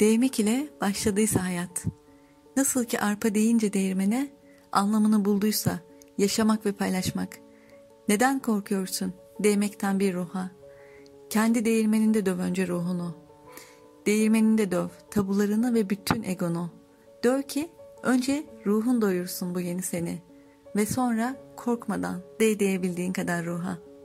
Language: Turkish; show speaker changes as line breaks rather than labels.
Değmek ile başladıysa hayat. Nasıl ki arpa deyince değirmene anlamını bulduysa yaşamak ve paylaşmak. Neden korkuyorsun değmekten bir ruha? Kendi değirmeninde döv önce ruhunu. Değirmeninde döv tabularını ve bütün egonu. Döv ki önce ruhun doyursun bu yeni seni. Ve sonra korkmadan değdeyebildiğin kadar ruha.''